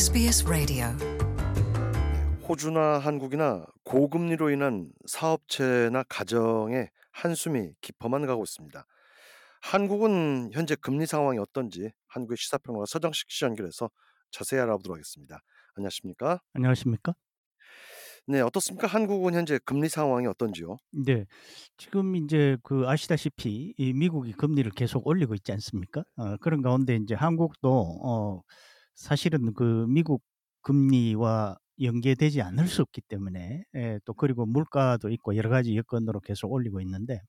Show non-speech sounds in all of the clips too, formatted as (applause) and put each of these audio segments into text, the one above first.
SBS 라디오 호주나 한국이나 고금리로 인한 사업체나 가정의 한숨이 깊어만 가고 있습니다. 한국은 현재 금리 상황이 어떤지 한국의 시사평론가 서정식 씨 연결해서 자세히 알아보도록 하겠습니다. 안녕하십니까? 안녕하십니까? 네, 어떻습니까? 한국은 현재 금리 상황이 어떤지요? 네. 지금 이제 그 아시다시피 이 미국이 금리를 계속 올리고 있지 않습니까? 어, 그런 가운데 이제 한국도 어, 사실은 그 미국 금리와 연계되지 않을 수 없기 때문에 예, 또 그리고 물가도 있고 여러 가지 여건으로 계속 올리고 있는데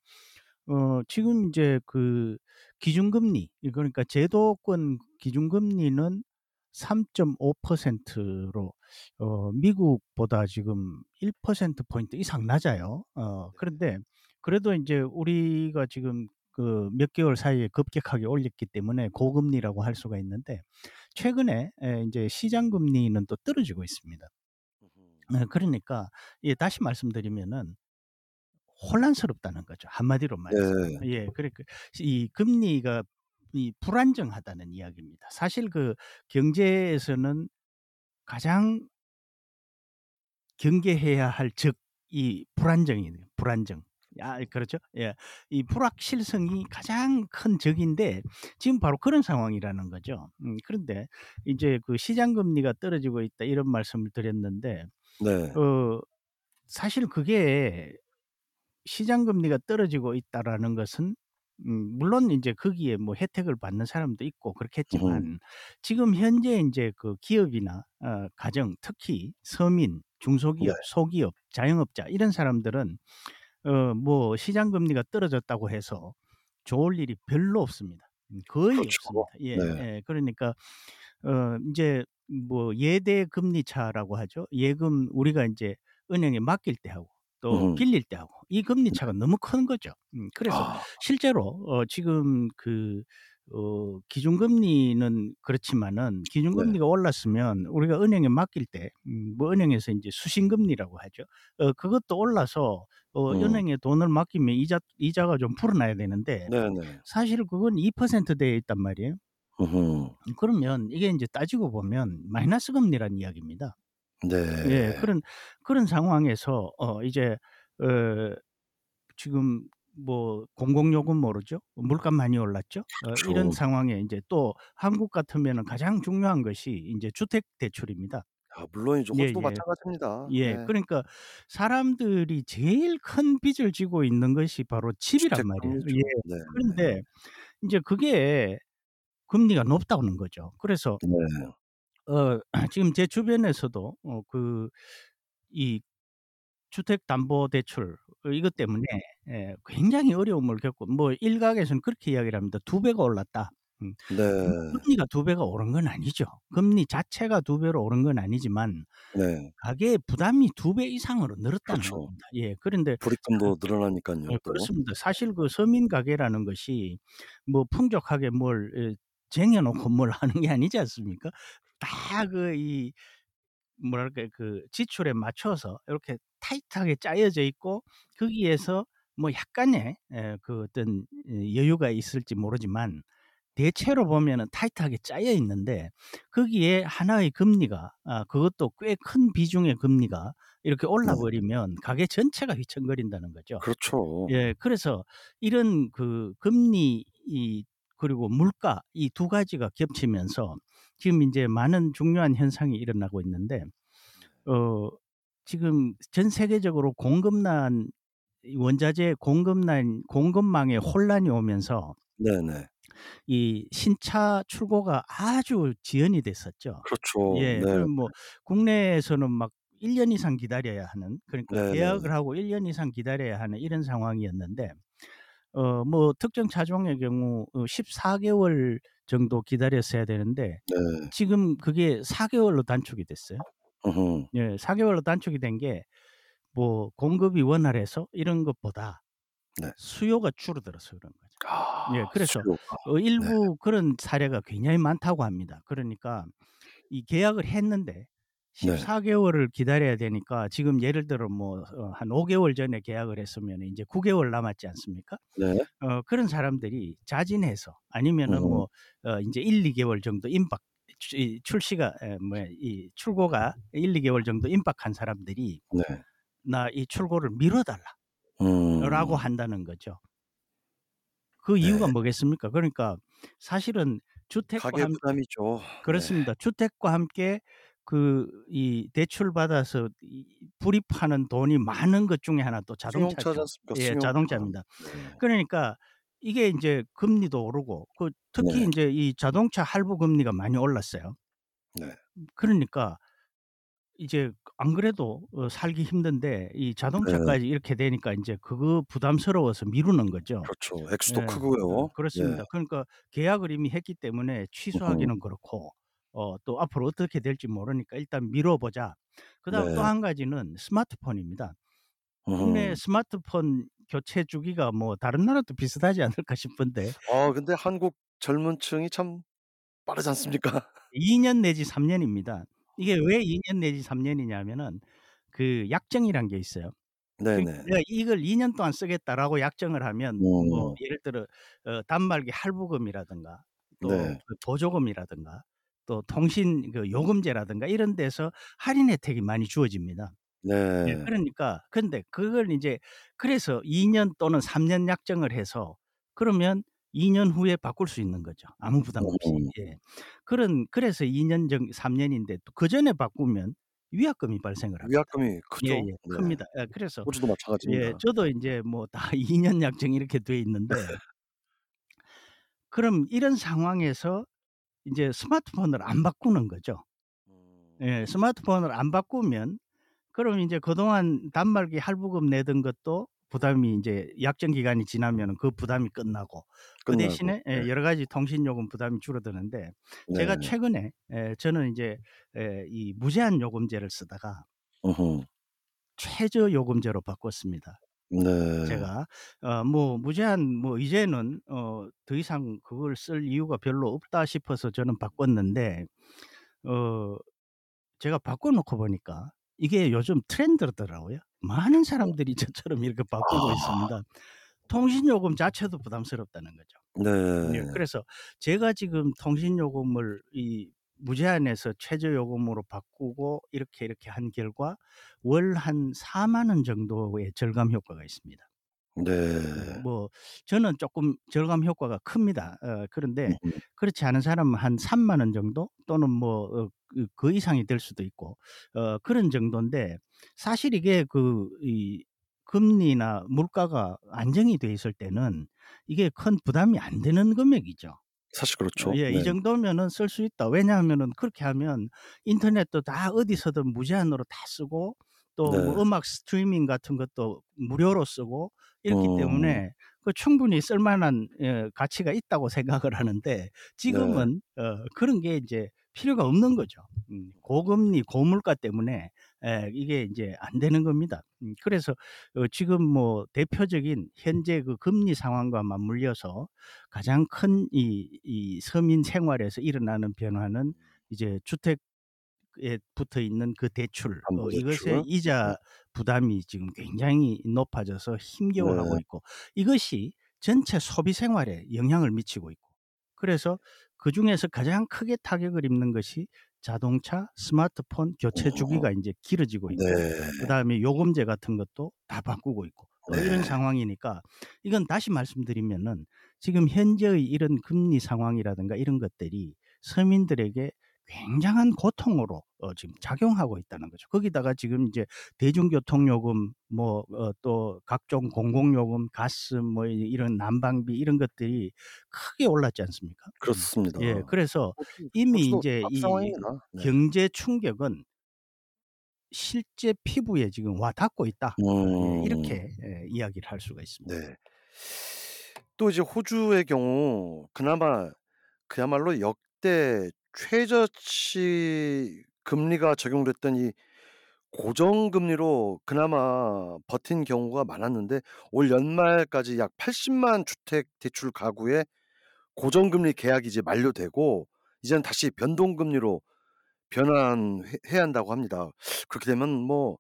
어, 지금 이제 그 기준금리 그러니까 제도권 기준금리는 3.5%로 어, 미국보다 지금 1% 포인트 이상 낮아요. 어, 그런데 그래도 이제 우리가 지금 그 몇 개월 사이에 급격하게 올렸기 때문에 고금리라고 할 수가 있는데 최근에 에, 이제 시장 금리는 또 떨어지고 있습니다. 네, 그러니까 예, 다시 말씀드리면은 혼란스럽다는 거죠. 한마디로 말해서. 네. 예, 그러니까 이 금리가 이 불안정하다는 이야기입니다. 사실 그 경제에서는 가장 경계해야 할적이 불안정이네요. 불안정. 아, 그렇죠. 예. 이 불확실성이 가장 큰 적인데 지금 바로 그런 상황이라는 거죠. 음, 그런데 이제 그 시장 금리가 떨어지고 있다 이런 말씀을 드렸는데 네. 어 사실 그게 시장 금리가 떨어지고 있다라는 것은 음, 물론 이제 거기에 뭐 혜택을 받는 사람도 있고 그렇겠지만 지금 현재 이제 그 기업이나 어, 가정 특히 서민, 중소기업, 네. 소기업, 자영업자 이런 사람들은 어, 뭐 시장 금리가 떨어졌다고 해서 좋을 일이 별로 없습니다. 음, 거의 그렇죠. 없습니다. 예, 네. 예, 그러니까 어, 이제 뭐 예대 금리 차라고 하죠. 예금 우리가 이제 은행에 맡길 때 하고 또 음. 빌릴 때 하고 이 금리 차가 너무 큰 거죠. 음, 그래서 아, 실제로 어, 지금 그 어, 기준금리는 그렇지만은 기준금리가 올랐으면 우리가 은행에 맡길 때, 음, 뭐 은행에서 이제 수신금리라고 하죠. 어, 그것도 올라서 어, 음. 은행에 돈을 맡기면 이자 이자가 좀 불어나야 되는데 네네. 사실 그건 2%대에 있단 말이에요. 음흠. 그러면 이게 이제 따지고 보면 마이너스 금리란 이야기입니다. 네. 예, 그런 그런 상황에서 어 이제 어 지금 뭐 공공요금 모르죠? 물가 많이 올랐죠? 어, 그렇죠. 이런 상황에 이제 또 한국 같으면은 가장 중요한 것이 이제 주택 대출입니다. 아, 물론이죠. 예, 예. 마찬가지입니다. 예, 네. 그러니까 사람들이 제일 큰 빚을 지고 있는 것이 바로 집이란 말이에요. 예. 네. 그런데 이제 그게 금리가 높다는 거죠. 그래서 네. 어 (clears throat) 지금 제 주변에서도 어 그이 주택담보대출 어 이것 때문에 예 굉장히 어려움을 겪고 뭐 일각에서는 그렇게 이야기를 합니다. "두 배가 올랐다." 음. 네. 금리가 두 배가 오른 건 아니죠. 금리 자체가 두 배로 오른 건 아니지만 네. 가계의 부담이 두 배 이상으로 늘었다는 그렇죠. 겁니다. 예. 그런데 불입금도 늘어나니까요. 어 또. 그렇습니다. 사실 그 서민 가게라는 것이 뭐 풍족하게 뭘예 쟁여 놓고 뭘 하는 게 아니지 않습니까? 다 그 이 뭐랄까 그 지출에 맞춰서 이렇게 타이트하게 짜여져 있고 거기에서 뭐 약간의 예그 어떤 이 여유가 있을지 모르지만 대체로 보면은 타이트하게 짜여 있는데 거기에 하나의 금리가 아 그것도 꽤 큰 비중의 금리가 이렇게 올라 네. 버리면 가게 전체가 휘청거린다는 거죠. 그렇죠. 예. 그래서 이런 그 금리 이 그리고 물가 이 두 가지가 겹치면서 지금 인제 많은 중요한 현상이 일어나고 있는데 어 지금 전 세계적으로 공급난 이 원자재 공급난 공급망에 혼란이 오면서 네네. 이 신차 출고가 아주 지연이 됐었죠. 그렇죠. 예. 네. 뭐 국내에서는 막 1년 이상 기다려야 하는 그러니까 네네. 계약을 하고 1년 이상 기다려야 하는 이런 상황이었는데 어 뭐 특정 차종의 경우 어14 개월 정도 기다렸어야 되는데 네. 지금 그게 4 개월로 단축이 됐어요. 으흠. 예. 4 개월로 단축이 된 게 뭐 공급이 원활해서 이런 것보다 네. 수요가 줄어들어서 그런 거죠. 아, 예. 그래서. 어 일부 그런 사례가 굉장히 많다고 합니다. 그러니까 이 계약을 했는데 네. 14 개월을 기다려야 되니까 지금 예를 들어 뭐어한5 개월 전에 계약을 했으면은 인제 9 개월 남았지 않습니까? 네. 어 그런 사람들이 자진해서 아니면은 음. 뭐어 인제 1-2 개월 정도 임박 출시가 에 뭐야 이 출고가 1-2 개월 정도 임박한 사람들이 네. "나 이 출고를 미뤄 달라."라고 음. 한다는 거죠. 그 이유가 네. 뭐겠습니까? 그러니까 사실은 주택과 가계 함 부담이죠. 네. 그렇습니다. 주택과 함께 그 이 대출 받아서 이 불입하는 돈이 많은 것 중에 하나 또 자동차죠. 않습니까? 예. 자동차입니다. 네. 그러니까 이게 인제 금리도 오르고 그 특히 네. 인제 이 자동차 할부 금리가 많이 올랐어요. 네. 음 그러니까 이제 안 그래도 어 살기 힘든데 이 네. 자동차까지 이렇게 되니까 인제 그거 부담스러워서 미루는 거죠. 그렇죠. 액수도 예. 크고요. 어 그렇습니다. 네. 그러니까 계약을 이미 했기 때문에. 취소하기는 그렇고 어 또 앞으로 어떻게 될지 모르니까 일단 미뤄 보자. 그다음 또 네. 한 가지는 스마트폰입니다. 국내 으흠. 스마트폰 교체 주기가 뭐 다른 나라도 비슷하지 않을까 싶은데 아 근데 한국 젊은 층이 참 빠르지 않습니까? (laughs) 2년 내지 3 년입니다. 이게 왜 2년 내지 3 년이냐면은 그 약정이란 게 있어요. 그러니까 네네. 내가 "이걸 2년 동안 쓰겠다."라고 약정을 하면 뭐 음. 예를 들어 어 단말기 할부금이라든가 또 네. 그 보조금이라든가 또 통신 그 요금제라든가 이런 데서 할인 혜택이 많이 주어집니다. 예 네. 그러니까 근데 그걸 인제 그래서 2년 또는 3년 약정을 해서 그러면 2년 후에 바꿀 수 있는 거죠, 아무 부담 없이. 으흠. 예. 그런 그래서 2년 정 3 년인데 또 그전에 바꾸면 위약금이 발생을 합니다. 위약금이 크죠. 예 예. 네. 큽니다. 예 그래서 호주도 예 마찬가지입니다. 저도 인제 뭐 다 (laughs) 2년 약정 이렇게 돼 있는데 (laughs) 그럼 이런 상황에서 인제 스마트폰을 안 바꾸는 거죠. 예. 음. 스마트폰을 안 바꾸면 그럼 인제 그동안 단말기 할부금 내던 것도 부담이 인제 약정 기간이 지나면은 그 부담이 끝나고 그 끝나고. 대신에 예 네. 여러 가지 통신 요금 부담이 줄어드는데 제가 네. 최근에 예 저는 인제 예이 무제한 요금제를 쓰다가 으흠. 최저 요금제로 바꿨습니다. 네. 제가 어 뭐 무제한 뭐 이제는 어 더 이상 그걸 쓸 이유가 별로 없다 싶어서 저는 바꿨는데 어 제가 바꿔 놓고 보니까 이게 요즘 트렌드더라고요. 많은 사람들이 (laughs) 저처럼 이렇게 바꾸고 아. 있습니다. 통신 요금 자체도 부담스럽다는 거죠. 예 네. 그래서 제가 지금 통신 요금을 이 무제한에서 최저 요금으로 바꾸고 이렇게, 이렇게 한 결과 월 한40,000원 정도의 절감 효과가 있습니다. 어 네. 뭐 저는 쪼끔 절감 효과가 큽니다. 어 그런데. 그렇지 않은 사람은 한30,000원 정도 또는 뭐어그그 이상이 될 수도 있고 어 그런 정돈데 사실 이게 그이 금리나 물가가 안정이 돼 있을 때는 이게 큰 부담이 안 되는 금액이죠. 사실 어 그렇죠. 예 네. '이 정도면은 쓸 수 있다.' 왜냐하면은 그렇게 하면 인터넷도 다 어디서든 무제한으로 다 쓰고 또뭐 네. 음악 스트리밍 같은 것도 무료로 쓰고 이렇기 음. 때문에 그 충분히 쓸 만한 예 가치가 있다고 생각을 하는데 네. 지금은 어 그런 게 인제 필요가 없는 거죠. 음 고금리 고물가 때문에 예 이게 인제 안 되는 겁니다. 음 그래서 어 지금 뭐 대표적인 현재 그 금리 상황과 맞물려서 가장 큰 이 이 서민 생활에서 일어나는 변화는 이제 주택 에 붙어 있는 그 대출 어 이것의. 이자 부담이 지금 굉장히 높아져서 힘겨워하고 네. 있고 이것이 전체 소비 생활에 영향을 미치고 있고 그래서 그 중에서 가장 크게 타격을 입는 것이 자동차, 스마트폰 교체 어. 주기가 인제 길어지고 있고 네. 그다음에 요금제 같은 것도 다 바꾸고 있고 어 이런 네. 상황이니까 이건 다시 말씀드리면은 지금 현재의 이런 금리 상황이라든가 이런 것들이 서민들에게 굉장한 고통으로 어 지금 작용하고 있다는 거죠. 거기다가 지금 이제 대중교통 요금 뭐어또 각종 공공 요금, 가스 뭐이 이런 난방비 이런 것들이 크게 올랐지 않습니까? 음. 그렇습니다. 예 그래서 이미 인제 이. 네. 경제 충격은 실제 피부에 지금 와 닿고 있다. 아예 음. 이렇게 예 이야기를 할 수가 있습니다. 네. 또 이제 호주의 경우 그나마 그야말로 역대 최저치 금리가 적용됐던 이 고정금리로 그나마 버틴 경우가 많았는데 올 연말까지 약 800,000 주택 대출 가구의 고정금리 계약이 이제 만료되고 이제는 다시 변동금리로 변환해 해야 한다고 합니다. 그렇게 되면 뭐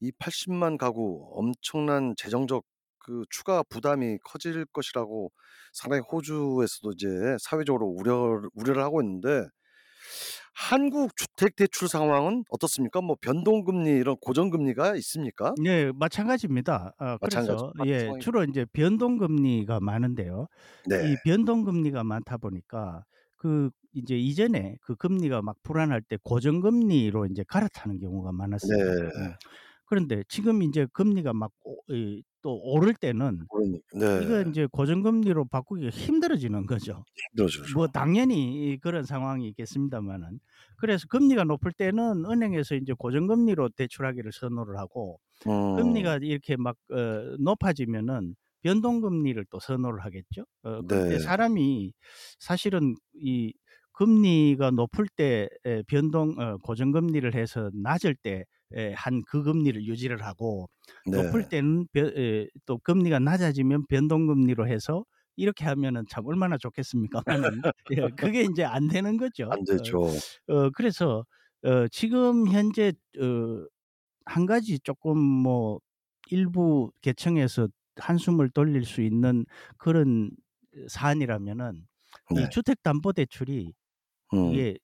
이 800,000 가구 엄청난 재정적 그 추가 부담이 커질 것이라고 상당히 호주에서도 이제 사회적으로 우려를 우려를 하고 있는데 한국 주택 대출 상황은 어떻습니까? 뭐 변동금리 이런 고정금리가 있습니까? 네. 마찬가지입니다. 어 마찬가지 그래서 예. 주로 인제 변동금리가 많은데요. 네. 이 변동금리가 많다 보니까 그 이제 이전에 그 금리가 막 불안할 때 고정금리로 인제 갈아타는 경우가 많았어요. 음. 네. 그런데 지금 인제 금리가 막 또 오를 때는 그러니 이거 네. 인제 고정금리로 바꾸기가 힘들어지는 거죠. 힘들어지죠. 뭐 당연히 이 그런 상황이 있겠습니다마는. 그래서 금리가 높을 때는 은행에서 인제 고정금리로 대출하기를 선호를 하고 음. 금리가 이렇게 막 어 높아지면은 변동금리를 또 선호를 하겠죠. 어 근데 네. 사람이 사실은 이 금리가 높을 때에 변동 어 고정금리를 해서 낮을 때에 한 그 금리를 유지를 하고 높을 네. 때는 변에또 금리가 낮아지면 변동금리로 해서 이렇게 하면은 참 얼마나 좋겠습니까마는 (laughs) 예 그게 인제 안 되는 거죠. 안 되죠. 어 어 그래서 어 지금 현재 어 한 가지 쪼끔 뭐 일부 계층에서 한숨을 돌릴 수 있는 그런 어 사안이라면은 이 네. 주택담보대출이 음. 이게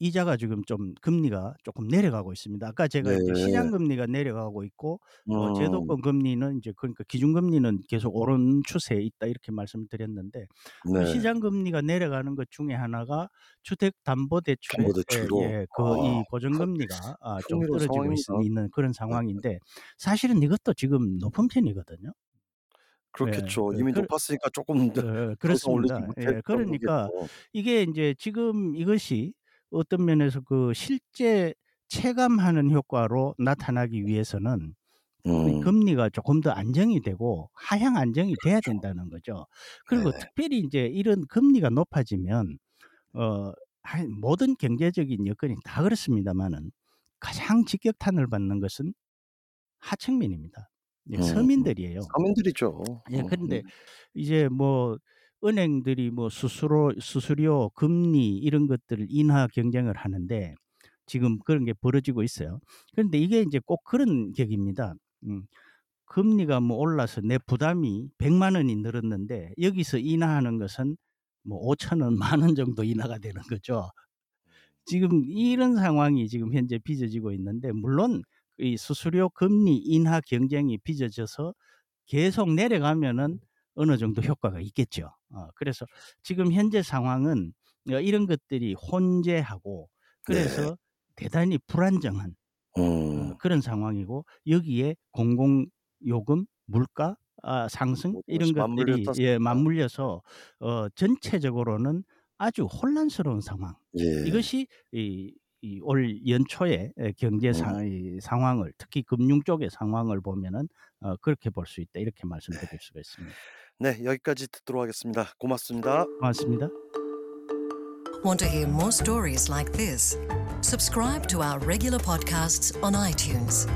이자가 지금 좀 금리가 쪼끔 내려가고 있습니다. 아까 제가 네. 시장 금리가 내려가고 있고 어 음. 제도권 금리는 인제 그러니까 기준 금리는 계속 오른 추세에 있다 이렇게 말씀드렸는데 그 네. 시장 금리가 내려가는 것 중에 하나가 주택 담보 대출의 예 담보대출도 예그아이흥 고정금리가 아 (laughs) 좀 떨어지고 있. 있는 그런 네. 상황인데 사실은 이것도 지금 높은 편이거든요. 예. 그렇겠죠. 그 이미 그러 높았으니까 어 항상 (laughs) 그렇습니다. 예. 그러니까. 이게 인제 지금 이것이 어떤 면에서 그 실제 체감하는 효과로 나타나기 위해서는 이 음. 금리가 쪼끔 더 안정이 되고 하향 안정이 돼야 그렇죠. 된다는 거죠. 그리고 네. 특별히 인제 이런 금리가 높아지면 어한 모든 경제적인 여건이 다 그렇습니다마는 가장 직격탄을 받는 것은 하층민입니다. 예 음. 서민들이에요. 서민들이죠. 예. 음. 그런데 이제 뭐 은행들이 뭐 수수로 수수료, 금리 이런 것들을 인하 경쟁을 하는데 지금 그런 게 벌어지고 있어요. 그런데 이게 인제 꼭 그런 격입니다. 음. 금리가 뭐 올라서 내 부담이 1 0 0만 원이 늘었는데 여기서 인하하는 것은 뭐 5천 원, 만 원 정도 인하가 되는 거죠. 지금 이런 상황이 지금 현재 빚어지고 있는데 물론 이 수수료 금리 인하 경쟁이 빚어져서 계속 내려가면은 어느 정도 효과가 있겠죠. 어 그래서 지금 현재 상황은 어 이런 것들이 혼재하고 네. 그래서 대단히 불안정한 어 음. 그런 상황이고 여기에 공공 요금, 물가 아 상승 모든 이런 것이 맞물려 것들이 예 떴습니다. 맞물려서 어 전체적으로는 아주 혼란스러운 상황. 예. 이것이 이 이 올 연초에 에 경제 음. 상이 상황을 특히 금융 쪽의 상황을 보면은 어 그렇게 볼 수 있다 이렇게 네. 말씀드릴 수가 있습니다. 네. 여기까지 듣도록 하겠습니다. 고맙습니다. 고맙습니다. Want to hear more stories like this? Subscribe to our regular podcasts on iTunes.